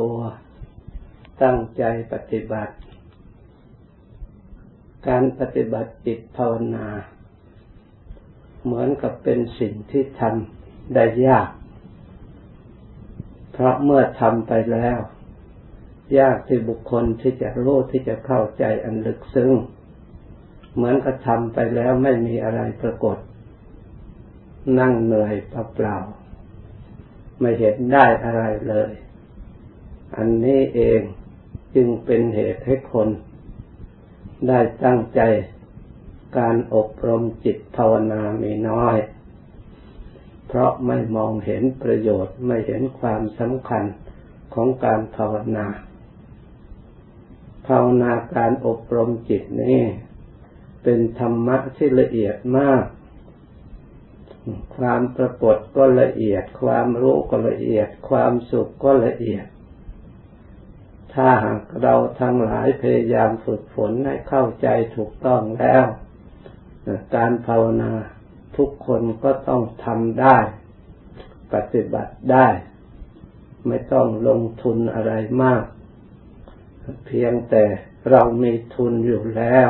ตัว ตั้งใจปฏิบัติ การปฏิบัติจิตภาวนา เหมือนกับเป็นสิ่งที่ทำได้ยาก เพราะเมื่อทำไปแล้ว ยากที่บุคคลที่จะรู้ที่จะเข้าใจอันลึกซึ้งเหมือนกับทำไปแล้วไม่มีอะไรปรากฏ นั่งเหนื่อยเปล่าๆไม่เห็นได้อะไรเลย อันนี้เองจึงเป็นเหตุให้คน ได้ตั้งใจการอบรมจิตภาวนามีน้อย เพราะไม่มองเห็นประโยชน์ไม่เห็นความสำคัญของการภาวนา ภาวนาการอบรมจิตนี้เป็นธรรมะที่ละเอียดมาก ความปรากฏก็ละเอียด ความรู้ก็ละเอียด ความสุขก็ละเอียด ถ้าหากเราทั้งหลายพยายามฝึกฝนให้เข้าใจถูกต้องแล้ว การภาวนาทุกคนก็ต้องทำได้ ปฏิบัติได้ ไม่ต้องลงทุนอะไรมาก เพียงแต่เรามีทุนอยู่แล้ว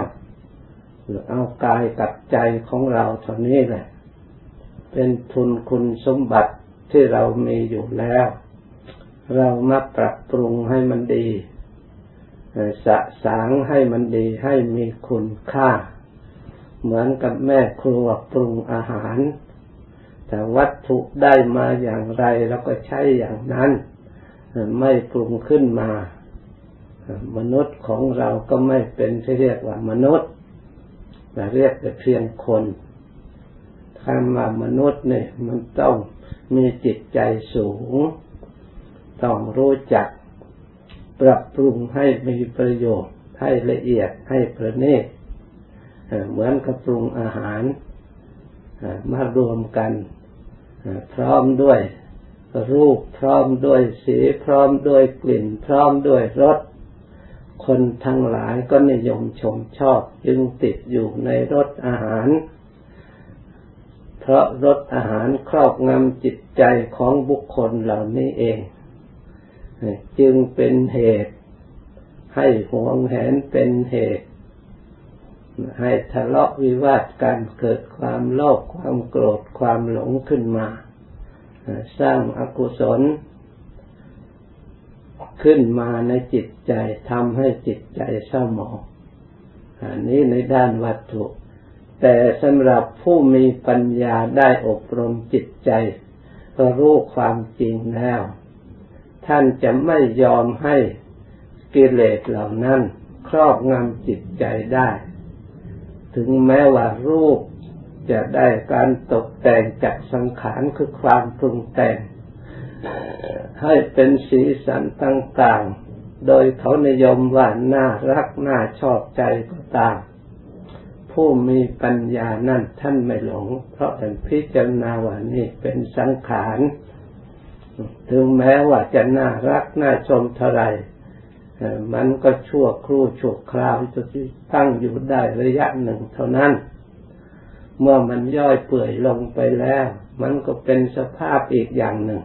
หรือเอากายกับใจของเราเท่านี้แหละ เป็นทุนคุณสมบัติที่เรามีอยู่แล้ว เรามาปรับปรุงให้มันดีสะสางให้มันดีให้มีคุณค่า เหมือนกับแม่ครัวปรุงอาหาร แต่วัตถุได้มาอย่างไรเราก็ใช้อย่างนั้น ไม่ปรุงขึ้นมา มนุษย์ของเราก็ไม่เป็นที่เรียกว่ามนุษย์แต่เรียกแต่เพียงคนคำว่ามนุษย์เนี่ยมันต้องมีจิตใจสูง ต้องรู้จัก ปรับปรุงให้มีประโยชน์ ให้ละเอียดให้ประณีตเหมือนกับปรุงอาหารมารวมกันพร้อมด้วยรูปพร้อมด้วยสีพร้อมด้วยกลิ่น พร้อมด้วยรสคนทั้งหลายก็นิยมชมชอบจึงติดอยู่ในรสอาหาร เพราะรสอาหารครอบงำจิตใจของบุคคลเหล่านี้เอง จึงเป็นเหตุให้หวงแหนเป็นเหตุ ให้ทะเลาะวิวาทกันเกิดความโลภความโกรธความหลงขึ้นมา สร้างอากุศล ขึ้นมาในจิตใจทำให้จิตใจเศร้าหมองอันนี้ในด้านวัตถุ แต่สำหรับผู้มีปัญญาได้อบรมจิตใจ ก็รู้ความจริงแล้ว ท่านจะไม่ยอมให้กิเลสเหล่านั้นครอบงำจิตใจได้ ถึงแม้ว่ารูปจะได้การตกแต่งจากสังขารคือความปรุงแต่ง ให้เป็นสีสันต่างๆ โดยเขานิยมว่าน่ารักน่าชอบใจก็ตาม ผู้มีปัญญานั่นท่านไม่หลง เพราะท่านพิจารณาว่านี่เป็นสังขาร ถึงแม้ว่าจะน่ารักน่าชมเท่าไรมันก็ชั่วครู่ชั่วคราวจะตั้งอยู่ได้ระยะหนึ่งเท่านั้น เมื่อมันย่อยเปื่อยลงไปแล้ว มันก็เป็นสภาพอีกอย่างหนึ่ง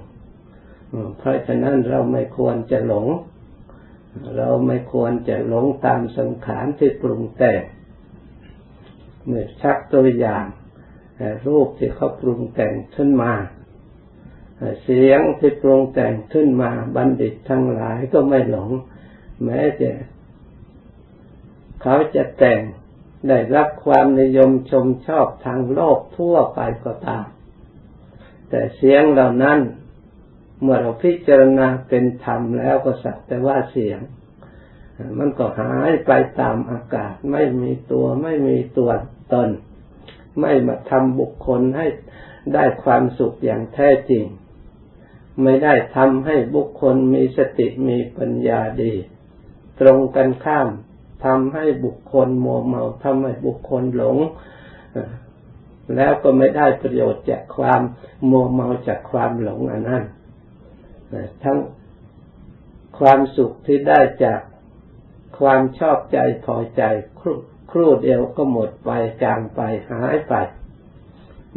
เพราะฉะนั้นเราไม่ควรจะหลง เราไม่ควรจะหลงตามสังขารที่ปรุงแต่งเมื่อชักตัวอย่างรูปที่เขาปรุงแต่งขึ้นมา เสียงที่ปรุงแต่งขึ้นมาบัณฑิตทั้งหลายก็ไม่หลง แม้จะเขาจะแต่งได้รับความนิยมชมชอบทางโลกทั่วไปก็ตาม แต่เสียงเหล่านั้น เมื่อเราพิจารณาเป็นธรรมแล้วก็สักแต่ว่าเสียง มันก็หายไปตามอากาศ ไม่มีตัวไม่มีตัวตน ไม่มาทำบุคคลให้ได้ความสุขอย่างแท้จริง ไม่ได้ทำให้บุคคลมีสติมีปัญญาดี ตรงกันข้ามทำให้บุคคลโมเมาทำให้บุคคลหลง แล้วก็ไม่ได้ประโยชน์จากความโมเมาจากความหลงอันนั้นทั้งความสุขที่ได้จากความชอบใจพอใจครครู่เดียวก็หมดไปจางไปหายไป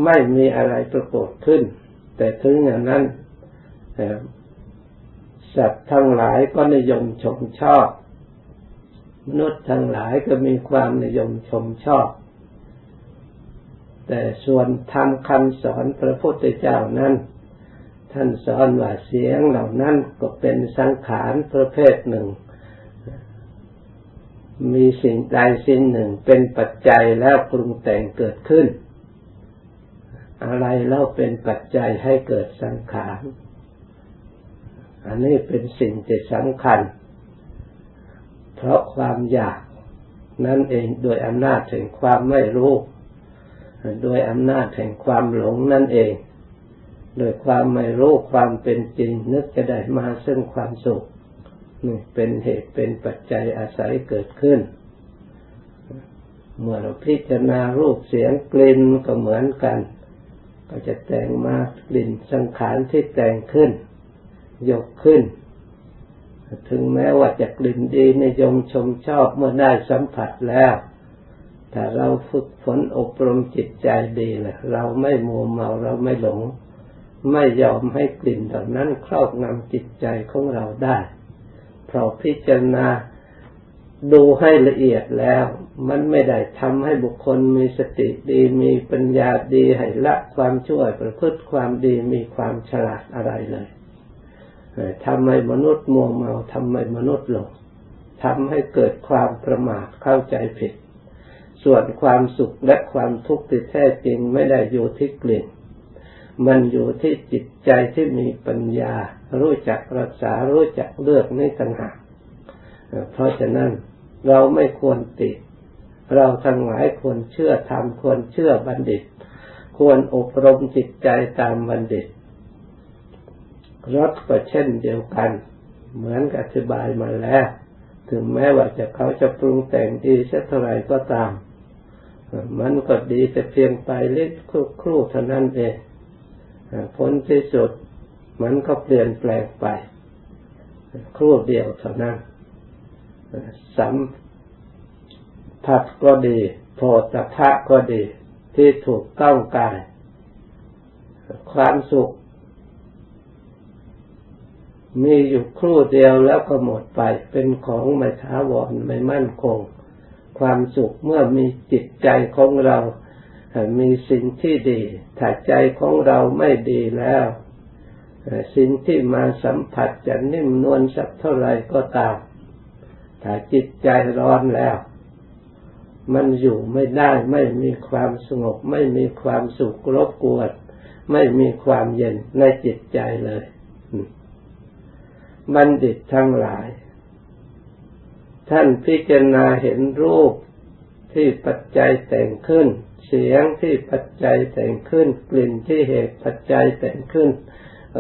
ไม่มีอะไรปรากฏขึ้น แต่ถึงอย่างนั้น สสัตว์ทั้งหลายก็นิยมชมชอบ มนุษย์ทั้งหลายก็มีความนิยมชมชอบ แต่ส่วนธรรมคำสอนพระพุทธเจ้านั้น ท่านสอนว่าเสียงเหล่านั้นก็เป็นสังขารประเภทหนึ่ง มีสิ่งใดสิ่งหนึ่งเป็นปัจจัยแล้วปรุงแต่งเกิดขึ้น อะไรเล่าเป็นปัจจัยให้เกิดสังขาร อันนี้เป็นสิ่งที่สำคัญ เพราะความอยากนั่นเองโดยอำนาจแห่งความไม่รู้ โดยอำนาจแห่งความหลงนั่นเอง โดยความไม่รู้ความเป็นจริง นึกจะได้มาซึ่งความสุขนี่เป็นเหตุเป็นปัจจัยอาศัยเกิดขึ้น เมื่อเราพิจารณารูปเสียงกลิ่นก็เหมือนกัน ก็จะแต่งมากลิ่นสังขารที่แต่งขึ้น ยกขึ้น ถึงแม้ว่าจะกลิ่นดีในยมชมชอบเมื่อได้สัมผัสแล้วถ้าเราฝึกฝนอบรมจิตใจดีแหละเราไม่มัวเมาเราไม่หลง ไม่ยอมให้กลิ่นเหล่านั้นครอบงำจิตใจของเราได้ เพราะพิจารณาดูให้ละเอียดแล้ว มันไม่ได้ทำให้บุคคลมีสติดีมีปัญญาดีให้ละความชั่วประพฤติความดีมีความฉลาดอะไรเลย ทำให้มนุษย์มัวเมาทำให้มนุษย์หลงทำให้เกิดความประมาทเข้าใจผิด ส่วนความสุขและความทุกข์ที่แท้จริงไม่ได้อยู่ที่กลิ่น มันอยู่ที่จิตใจที่มีปัญญา รู้จักรักษารู้จักเลือกในต่างหากเพราะฉะนั้นเราไม่ควรติด เราทั้งหลายควรเชื่อธรรมควรเชื่อบัณฑิต ควรอบรมจิตใจตามบัณฑิต รถก็เช่นเดียวกัน เหมือนกับอธิบายมาแล้ว ถึงแม้ว่าจะเขาจะปรุงแต่งดีสักเท่าไรก็ตาม มันก็ดีแต่เพียงไปเล็กครู่เท่านั้นเองผลที่สุดมันก็เปลี่ยนแปลงไป ครู่เดียวเท่านั้นสัมผัสก็ดีโพธพะก็ดี ที่ถูกต้องกายความสุข มีอยู่ครู่เดียวแล้วก็หมดไป เป็นของไม่ท้าวรไม่มั่นคง ความสุขเมื่อมีจิตใจของเรา มีสิ่งที่ดี ถ้าใจของเราไม่ดีแล้วสิ่งที่มาสัมผัสจะนิ่มนวลสักเท่าไรก็ตาม ถ้าจิตใจร้อนแล้ว มันอยู่ไม่ได้ไม่มีความสงบ ไม่มีความสุขรบกวน ไม่มีความเย็นในจิตใจเลย บัณฑิตทั้งหลาย ท่านพิจารณาเห็นรูปที่ปัจจัยแต่งขึ้น เสียงที่ปัจจัยแต่งขึ้น กลิ่นที่เหตุปัจจัยแต่งขึ้น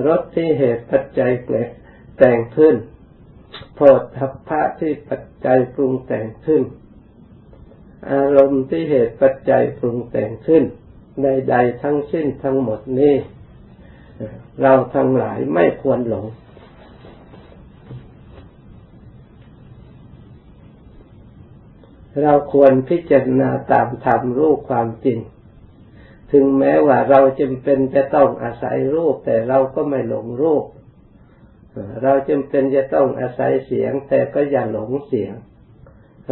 รสที่เหตุปัจจัยแต่งขึ้นโพธพะที่ปัจจัยปรุงแต่งขึ้น อารมณ์ที่เหตุปัจจัยปรุงแต่งขึ้นใดๆทั้งสิ้นทั้งหมดนี้ เราทั้งหลายไม่ควรหลง เราควรพิจารณาตามธรรมรูปความจริง ถึงแม้ว่าเราจำเป็นจะต้องอาศัยรูป แต่เราก็ไม่หลงรูป เราจำเป็นจะต้องอาศัยเสียง แต่ก็อย่าหลงเสียง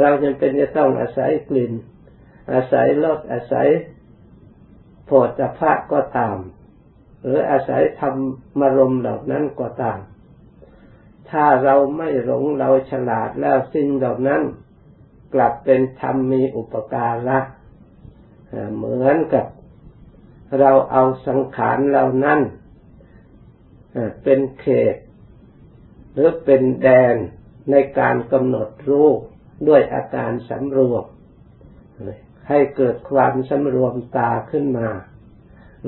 เราจำเป็นจะต้องอาศัยกลิ่น อาศัยรสอาศัยโผฏฐะก็ตาม หรืออาศัยธรรมารมเหล่านั้นก็ตาม ถ้าเราไม่หลงเราฉลาดแล้วสิ่งเหล่านั้น กลับเป็นธรรมมีอุปการะเหมือนกับเราเอาสังขารเหล่านั้นเป็นเขต หรือเป็นแดนในการกำหนดรูปด้วยอาการสำรวมให้เกิดความสำรวมตาขึ้นมา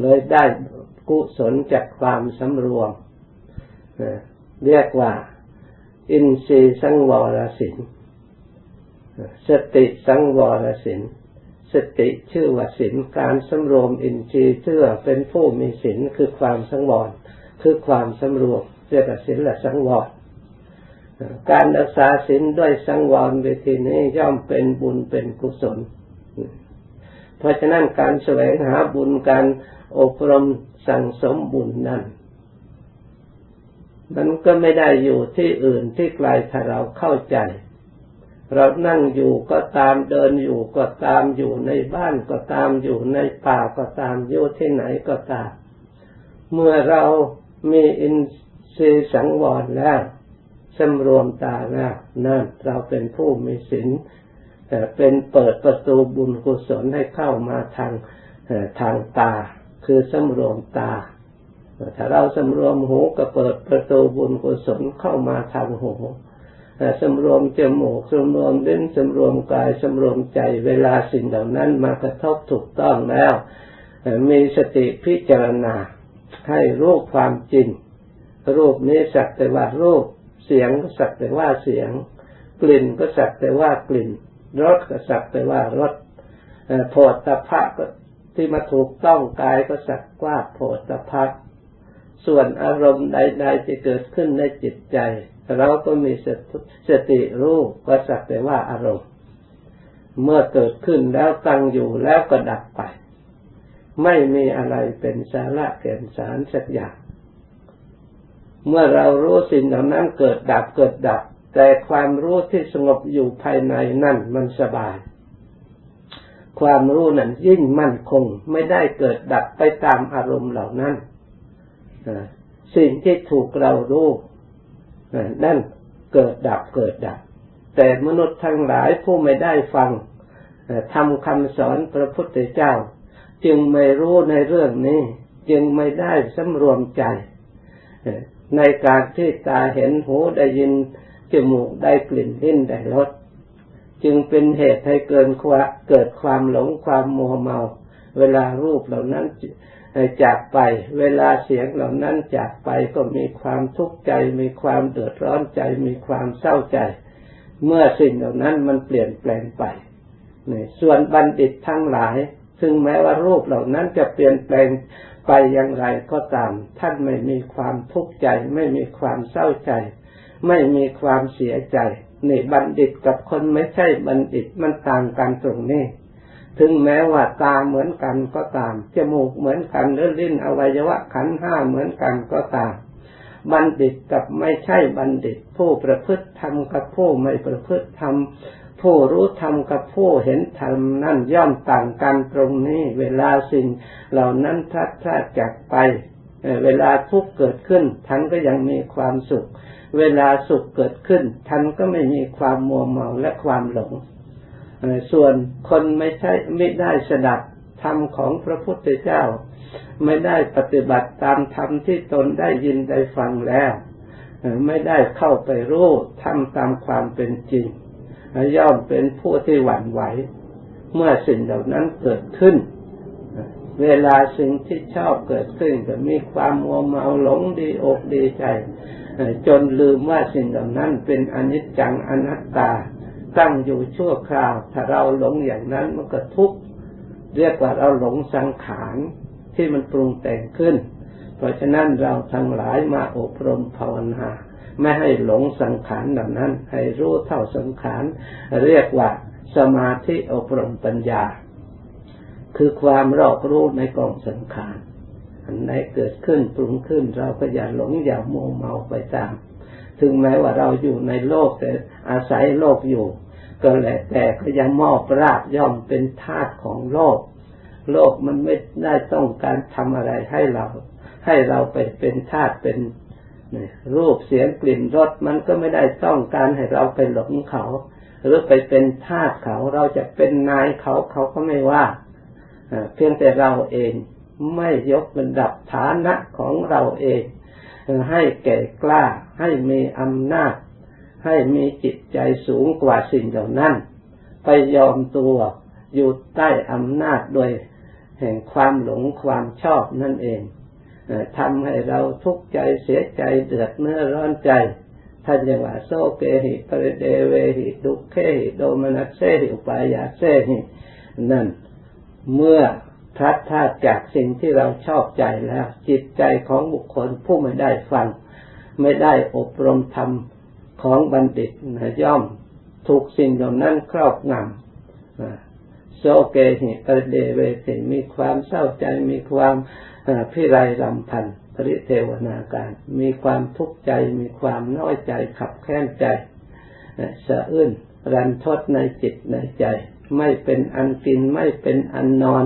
เลยได้กุศลจากความสำรวม เรียกว่า อินทรีย์สังวรสิน สติสังวรสินสติชื่อว่าสินการสำรวมอินทรีย์เชื่อเป็นผู้มีสินคือความสังวรคือความสำรวมเรียกว่าสินและสังวรการรักษาสินด้วยสังวรเวทีนี้ย่อมเป็นบุญเป็นกุศล เพราะฉะนั้นการแสวงหาบุญการอบรมสั่งสมบุญนั้น มันก็ไม่ได้อยู่ที่อื่นที่ไกลถ้าเราเข้าใจ เรานั่งอยู่ก็ตามเดินอยู่ก็ตามอยู่ในบ้านก็ตามอยู่ในป่าก็ตามอยู่ที่ไหนก็ตาม เมื่อเรามีอินทรีย์สังวรแล้วสำรวมตาแล้วนั่นเราเป็นผู้มีศีลเป็นเปิดประตูบุญกุศลให้เข้ามาทางทางตา คือสำรวมตา ถ้าเราสำรวมหูก็เปิดประตูบุญกุศลเข้ามาทางหู สำรวมจมูกสำรวมลิ้นสำรวมกายสำรวมใจ เวลาสิ่งเหล่านั้นมากระทบถูกต้องแล้ว มีสติพิจารณาให้รู้ความจริง รูปนี้สักแต่ว่ารูป เสียงก็สักแต่ว่าเสียง กลิ่นก็สักแต่ว่ากลิ่น รสก็สักแต่ว่ารสโผฏฐพะก็ที่มาถูกต้องกายก็สักว่าโผฏฐัพพะส่วนอารมณ์ใด ๆ จะเกิดขึ้นในจิตใจ เราก็มีสติรู้ก็สักแต่ว่าอารมณ์ เมื่อเกิดขึ้นแล้วตั้งอยู่แล้วก็ดับไป ไม่มีอะไรเป็นสาระแก่นสารสักอย่าง เมื่อเรารู้สิ่งเหล่านั้นเกิดดับเกิดดับ แต่ความรู้ที่สงบอยู่ภายในนั่นมันสบาย ความรู้นั้นยิ่งมั่นคงไม่ได้เกิดดับไปตามอารมณ์เหล่านั้นสิ่งที่ถูกเรารู้ นั่นเกิดดับเกิดดับ แต่มนุษย์ทั้งหลายผู้ไม่ได้ฟังทำคำสอนพระพุทธเจ้า จึงไม่รู้ในเรื่องนี้ จึงไม่ได้สำรวมใจ ในการที่ตาเห็นหูได้ยินจมูกได้กลิ่นลิ้นได้รสจึงเป็นเหตุให้เกินเกิดความหลงความโมเมา เวลารูปเหล่านั้น จากไป เวลาเสียงเหล่านั้นจากไปก็มีความทุกข์ใจ มีความเดือดร้อนใจ มีความเศร้าใจ เมื่อสิ่งเหล่านั้นมันเปลี่ยนแปลงไปนี่ส่วนบัณฑิตทั้งหลาย ซึ่งแม้ว่ารูปเหล่านั้นจะเปลี่ยนแปลงไปอย่างไรก็ตาม ท่านไม่มีความทุกข์ใจ ไม่มีความเศร้าใจ ไม่มีความเสียใจนี่บัณฑิตกับคนไม่ใช่บัณฑิตมันต่างกันตรงนี้ ถึงแม้ว่าตาเหมือนกันก็ตาม จมูกเหมือนกันหรือลิ้นอวัยวะขันห้าเหมือนกันก็ตาม บัณฑิตกับไม่ใช่บัณฑิต ผู้ประพฤติธรรมกับผู้ไม่ประพฤติธรรมผู้รู้ธรรมกับผู้เห็นธรรมนั่นย่อมต่างกันตรงนี้ เวลาสิ่งเหล่านั้นทัดพลาดจากไป เวลาทุกข์เกิดขึ้นท่านก็ยังมีความสุข เวลาสุขเกิดขึ้นท่านก็ไม่มีความมัวเมาและความหลง ส่วนคนไม่ใช่ไม่ได้สดับธรรมของพระพุทธเจ้า ไม่ได้ปฏิบัติตามธรรมที่ตนได้ยินได้ฟังแล้ว ไม่ได้เข้าไปรู้ทำตามความเป็นจริง ย่อมเป็นผู้ที่หวั่นไหว เมื่อสิ่งเหล่านั้นเกิดขึ้น เวลาสิ่งที่ชอบเกิดขึ้นก็มีความมัวเมาหลงดีอกดีใจ จนลืมว่าสิ่งเหล่านั้นเป็นอนิจจังอนัตตา ตั้งอยู่ชั่วคราว ถ้าเราหลงอย่างนั้นมันก็ทุกข์เรียกว่าเราหลงสังขารที่มันปรุงแต่งขึ้น เพราะฉะนั้นเราทั้งหลายมาอบรมภาวนาไม่ให้หลงสังขารเหล่านั้น ให้รู้เท่าสังขารเรียกว่าสมาธิอบรมปัญญา คือความรอบรู้ในกองสังขารอันไหนเกิดขึ้นปรุงขึ้นเราก็อย่าหลงอย่าโมเมาไปตาม ถึงแม้ว่าเราอยู่ในโลกแต่อาศัยโลกอยู่ ก็แหละแต่ก็ยังมอบราบย่อมเป็นธาตุของโลก โลกมันไม่ได้ต้องการทำอะไรให้เรา ให้เราไปเป็นธาตุเป็นรูปเสียงกลิ่นรสมันก็ไม่ได้ต้องการให้เราไปหลงเขา หรือไปเป็นทาสเขาเราจะเป็นนายเขาเขาก็ไม่ว่าเพียงแต่เราเองไม่ยกระดับฐานะของเราเอง ให้แก่กล้า ให้มีอำนาจ ให้มีจิตใจสูงกว่าสิ่งเหล่านั้น ไปยอมตัวอยู่ใต้อำนาจโดยแห่งความหลงความชอบนั่นเองทำให้เราทุกข์ใจเสียใจเดือดเนื้อร้อนใจท่านเรียกว่าโซเกหิปริเดเวหิดุเคหิโดมนัสเซหิอุปายาเซหินั่นเมื่อ พลัดพลาดจากสิ่งที่เราชอบใจแล้ว จิตใจของบุคคลผู้ไม่ได้ฟัง ไม่ได้อบรมธรรมของบัณฑิตย่อมถูกสิ่งเหล่านั้นครอบงำโซเกหิปเดเวสิมีความเศร้าใจมีความพิไรรำพันปริเทวนาการ มีความทุกข์ใจ มีความน้อยใจขับแค้นใจสะอื้นรันทดในจิตในใจ ไม่เป็นอันกินไม่เป็นอันนอน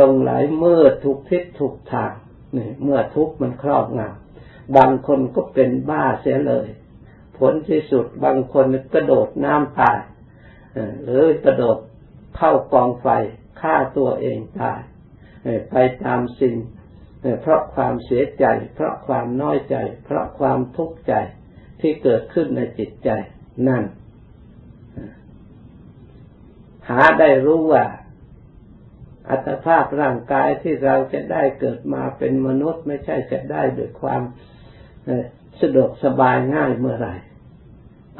ลงไหลเมื่อทุกทิศทุกทางนี่เมื่อทุกมันครอบงำบางคนก็เป็นบ้าเสียเลย ผลที่สุดบางคนกระโดดน้ำตายหรือกระโดดเข้ากองไฟฆ่าตัวเองตายไปตามสิ่งเพราะความเสียใจ เพราะความน้อยใจ เพราะความทุกข์ใจที่เกิดขึ้นในจิตใจนั่น หาได้รู้ว่า อัตภาพร่างกายที่เราจะได้เกิดมาเป็นมนุษย์ไม่ใช่จะได้ด้วยความสะดวกสบายง่ายเมื่อไหร่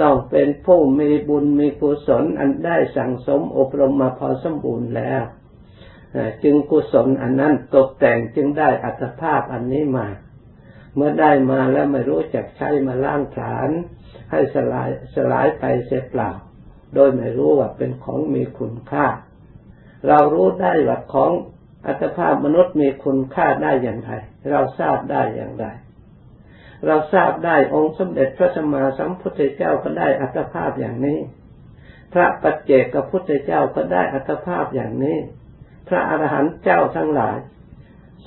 ต้องเป็นผู้มีบุญมีกุศลอันได้สั่งสมอบรมมาพอสมบูรณ์แล้วจึงกุศลอันนั้นตกแต่งจึงได้อัตภาพอันนี้มา เมื่อได้มาแล้วไม่รู้จักใช้มาล้างผลาญให้สลายสลายไปเสียเปล่า โดยไม่รู้ว่าเป็นของมีคุณค่า เรารู้ได้ว่าของอัตภาพมนุษย์มีคุณค่าได้อย่างไร เราทราบได้อย่างไร เราทราบได้องค์สมเด็จพระสัมมาสัมพุทธเจ้าก็ได้อัตภาพอย่างนี้ พระปัจเจกพุทธเจ้าก็ได้อัตภาพอย่างนี้ พระอรหันต์เจ้าทั้งหลาย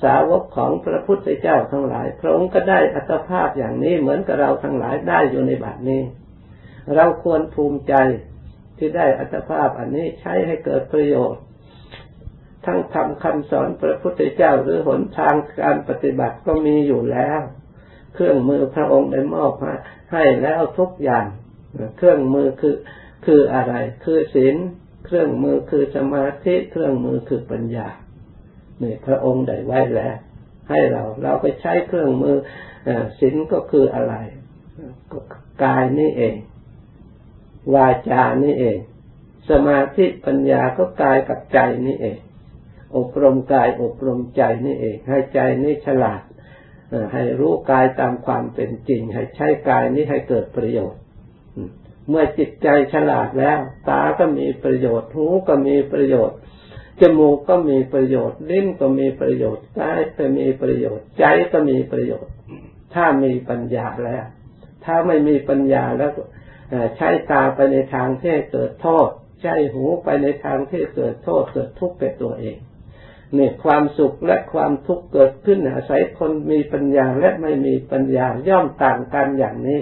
สาวกของพระพุทธเจ้าทั้งหลาย พระองค์ก็ได้อัตภาพอย่างนี้เหมือนกับเราทั้งหลายได้อยู่ในบัดนี้ เราควรภูมิใจที่ได้อัตภาพอันนี้ใช้ให้เกิดประโยชน์ ทั้งทำคำสอนพระพุทธเจ้าหรือหนทางการปฏิบัติก็มีอยู่แล้ว เครื่องมือพระองค์ได้มอบมาให้แล้วทุกอย่าง เครื่องมือคือคืออะไร คือศีลเครื่องมือคือสมาธิเครื่องมือคือปัญญาเนี่ยพระองค์ได้ไว้แล้ว ให้เราเราไปใช้เครื่องมือศีลก็คืออะไรกกายนี่เอง วาจานี่เอง สมาธิปัญญาก็กายกับใจนี่เอง อบรมกายอบรมใจนี่เอง ให้ใจนี่ฉลาดให้รู้กายตามความเป็นจริง ให้ใช้กายนี้ให้เกิดประโยชน์ เมื่อจิตใจฉลาดแล้ว ตาก็มีประโยชน์ หูก็มีประโยชน์ จมูกก็มีประโยชน์ ลิ้นก็มีประโยชน์กายก็มีประโยชน์ ใจก็มีประโยชน์ ถ้ามีปัญญาแล้ว ถ้าไม่มีปัญญาแล้วใช้ตาไปในทางที่เกิดโทษ ใช้หูไปในทางที่เกิดโทษเกิดทุกข์แก่ตัวเอง นี่ความสุขและความทุกข์เกิดขึ้นอาศัยคนมีปัญญาและไม่มีปัญญาย่อมต่างกันอย่างนี้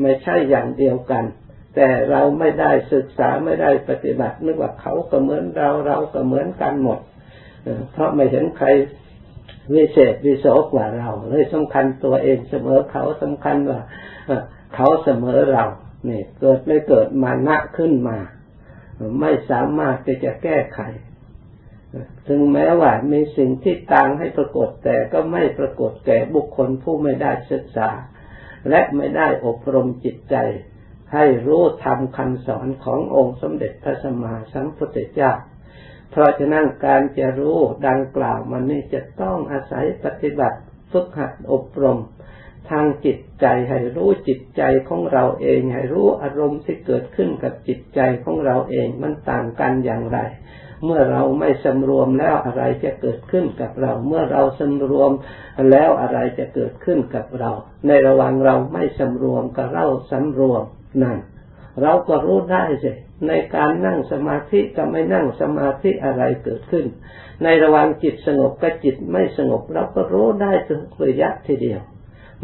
ไม่ใช่อย่างเดียวกัน แต่เราไม่ได้ศึกษาไม่ได้ปฏิบัตินึกว่าเขาก็เหมือนเราเราก็เหมือนกันหมดเพราะไม่เห็นใครวิเศษวิโสกว่าเรา เลยสำคัญตัวเองเสมอเขาสำคัญว่าเขาเสมอเราเนี่ยเกิดไม่เกิดมานะขึ้นมา ไม่สามารถที่จะแก้ไข ถึงแม้ว่ามีสิ่งที่ต่างให้ปรากฏแต่ก็ไม่ปรากฏแก่บุคคลผู้ไม่ได้ศึกษา และไม่ได้อบรมจิตใจ ให้รู้ธรรมคำสอนขององค์สมเด็จพระสัมมาสัมพุทธเจ้า เพราะฉะนั้นการจะรู้ดังกล่าวมันนี่จะต้องอาศัยปฏิบัติฝึกหัดอบรม ทางจิตใจให้รู้จิตใจของเราเองให้รู้อารมณ์ที่เกิดขึ้นกับจิตใจของเราเองมันต่างกันอย่างไร เมื่อเราไม่สำรวมแล้วอะไรจะเกิดขึ้นกับเรา เมื่อเราสำรวมแล้วอะไรจะเกิดขึ้นกับเรา ในระหว่างเราไม่สำรวมกับเราสำรวมนั่นเราก็รู้ได้สิในการนั่งสมาธิกับไม่นั่งสมาธิอะไรเกิดขึ้น ในระหว่างจิตสงบกับจิตไม่สงบเราก็รู้ได้ถึงระยะทีเดียว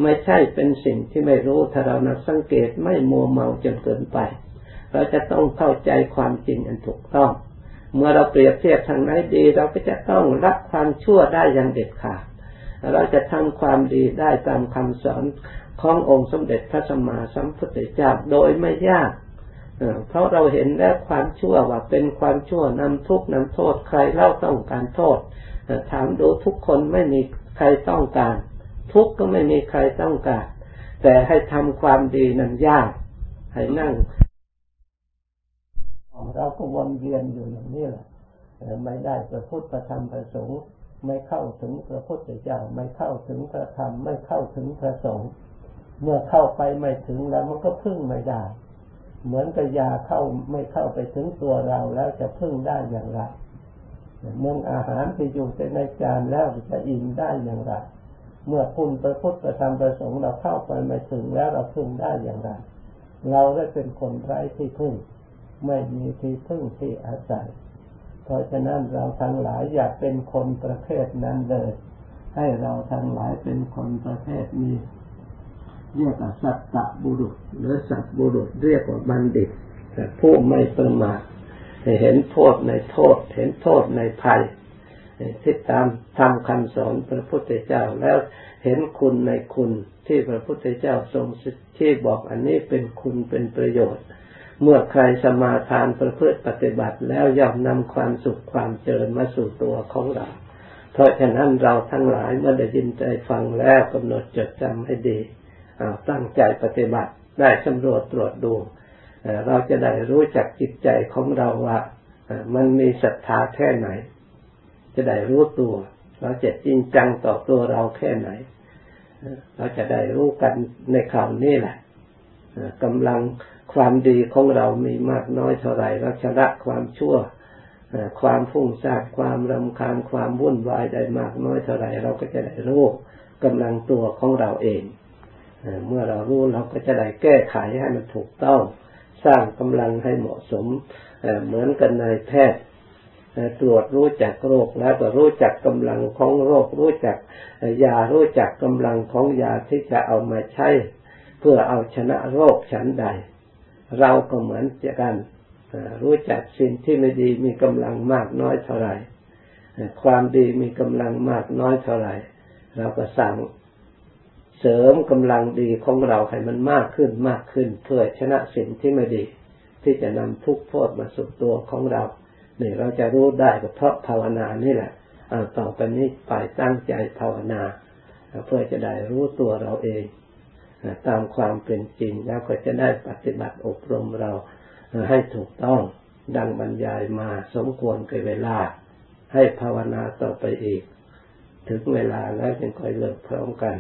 ไม่ใช่เป็นสิ่งที่ไม่รู้ถ้าเรานักสังเกตไม่มัวเมาจนเกินไป เราจะต้องเข้าใจความจริงอันถูกต้อง เมื่อเราเปรียบเทียบทางไหนดี เราก็จะต้องรับความชั่วได้อย่างเด็ดขาด เราจะทำความดีได้ตามคำสอนขององค์สมเด็จพระสัมมาสัมพุทธเจ้าโดยไม่ยากเพราะเราเห็นแล้วความชั่วว่าเป็นความชั่วนำทุกข์นำโทษ ใครเล่าต้องการโทษ ถามดูทุกคนไม่มีใครต้องการ ทุกข์ก็ไม่มีใครต้องการ แต่ให้ทำความดีนั้นยากให้นั่ง เราก็วนเวียนอยู่อย่างนี้แหละไม่ได้ประพุทธประธรรมประสงค์ไม่เข้าถึงพระพุทธเจ้าไม่เข้าถึงพระธรรมไม่เข้าถึงพระสงฆ์เมื่อเข้าไปไม่ถึงแล้วมันก็พึ่งไม่ได้ เหมือนกับยาเข้าไม่เข้าไปถึงตัวเราแล้วจะพึ่งได้อย่างไรเมื่ออาหารที่อยู่ในจานแล้วจะอิ่มได้อย่างไร เมื่อคุณประพุทธประธรรมประสงค์เราเข้าไปไม่ถึงแล้วเราพึ่งได้อย่างไร เราได้เป็นคนไร้ที่พึ่ง ไม่มีที่พึ่งที่อาศัย เพราะฉะนั้นเราทั้งหลายอยากเป็นคนประเภทนั้นเลย ให้เราทั้งหลายเป็นคนประเภทนี้ เรียกว่าสัตตบุรุษ หรือสัตบุรุษเรียกว่าบัณฑิต แต่ผู้ไม่ประมาทเห็นโทษในโทษ เห็นโทษในภัยที่ตามทำคำสอนพระพุทธเจ้าแล้วเห็นคุณในคุณที่พระพุทธเจ้าทรงที่บอกอันนี้เป็นคุณเป็นประโยชน์ เมื่อใครสมาทานประพฤติปฏิบัติแล้วย่อมนำความสุขความเจริญมาสู่ตัวของเรา เพราะฉะนั้นเราทั้งหลายเมื่อได้ยินใจฟังแล้วกำหนดจดจำให้ดี ตั้งใจปฏิบัติได้สำรวจตรวจดู เราจะได้รู้จักจิตใจของเราว่ามันมีศรัทธาแค่ไหน จะได้รู้ตัว เราจะจริงจังต่อตัวเราแค่ไหน เราจะได้รู้กันในคราวนี้แหละกำลัง ความดีของเรามีมากน้อยเท่าไรเราชนะความชั่วความฟุ้งซ่านความรำคาญความวุ่นวายได้มากน้อยเท่าไรเราก็จะได้รู้กำลังตัวของเราเองเมื่อเรารู้เราก็จะได้แก้ไขให้มันถูกต้อง สร้างกำลังให้เหมาะสมเหมือนกันนายแพทย์ตรวจรู้จักโรคแล้วก็รู้จักกำลังของโรค รู้จักยารู้จักกำลังของยาที่จะเอามาใช้ เพื่อเอาชนะโรคฉันใด เราก็เหมือนกันรู้จักสิ่งที่ไม่ดีมีกำลังมากน้อยเท่าไหร่ความดีมีกำลังมากน้อยเท่าไหร่เราก็สั่งเสริมกำลังดีของเราให้มันมากขึ้นมากขึ้น เพื่อชนะสิ่งที่ไม่ดี ที่จะนำทุกข์โทษมาสู่ตัวของเราเนี่ยเราจะรู้ได้ก็เพราะภาวนานี่แหละต่อไปนี้ไปตั้งใจภาวนา เพื่อจะได้รู้ตัวเราเอง ตามความเป็นจริงแล้วก็จะได้ปฏิบัติอบรมเราให้ถูกต้องดังบรรยายมาสมควรกับเวลา ให้ภาวนาต่อไปอีก ถึงเวลาแล้วจึงค่อยเลิกพร้อมกัน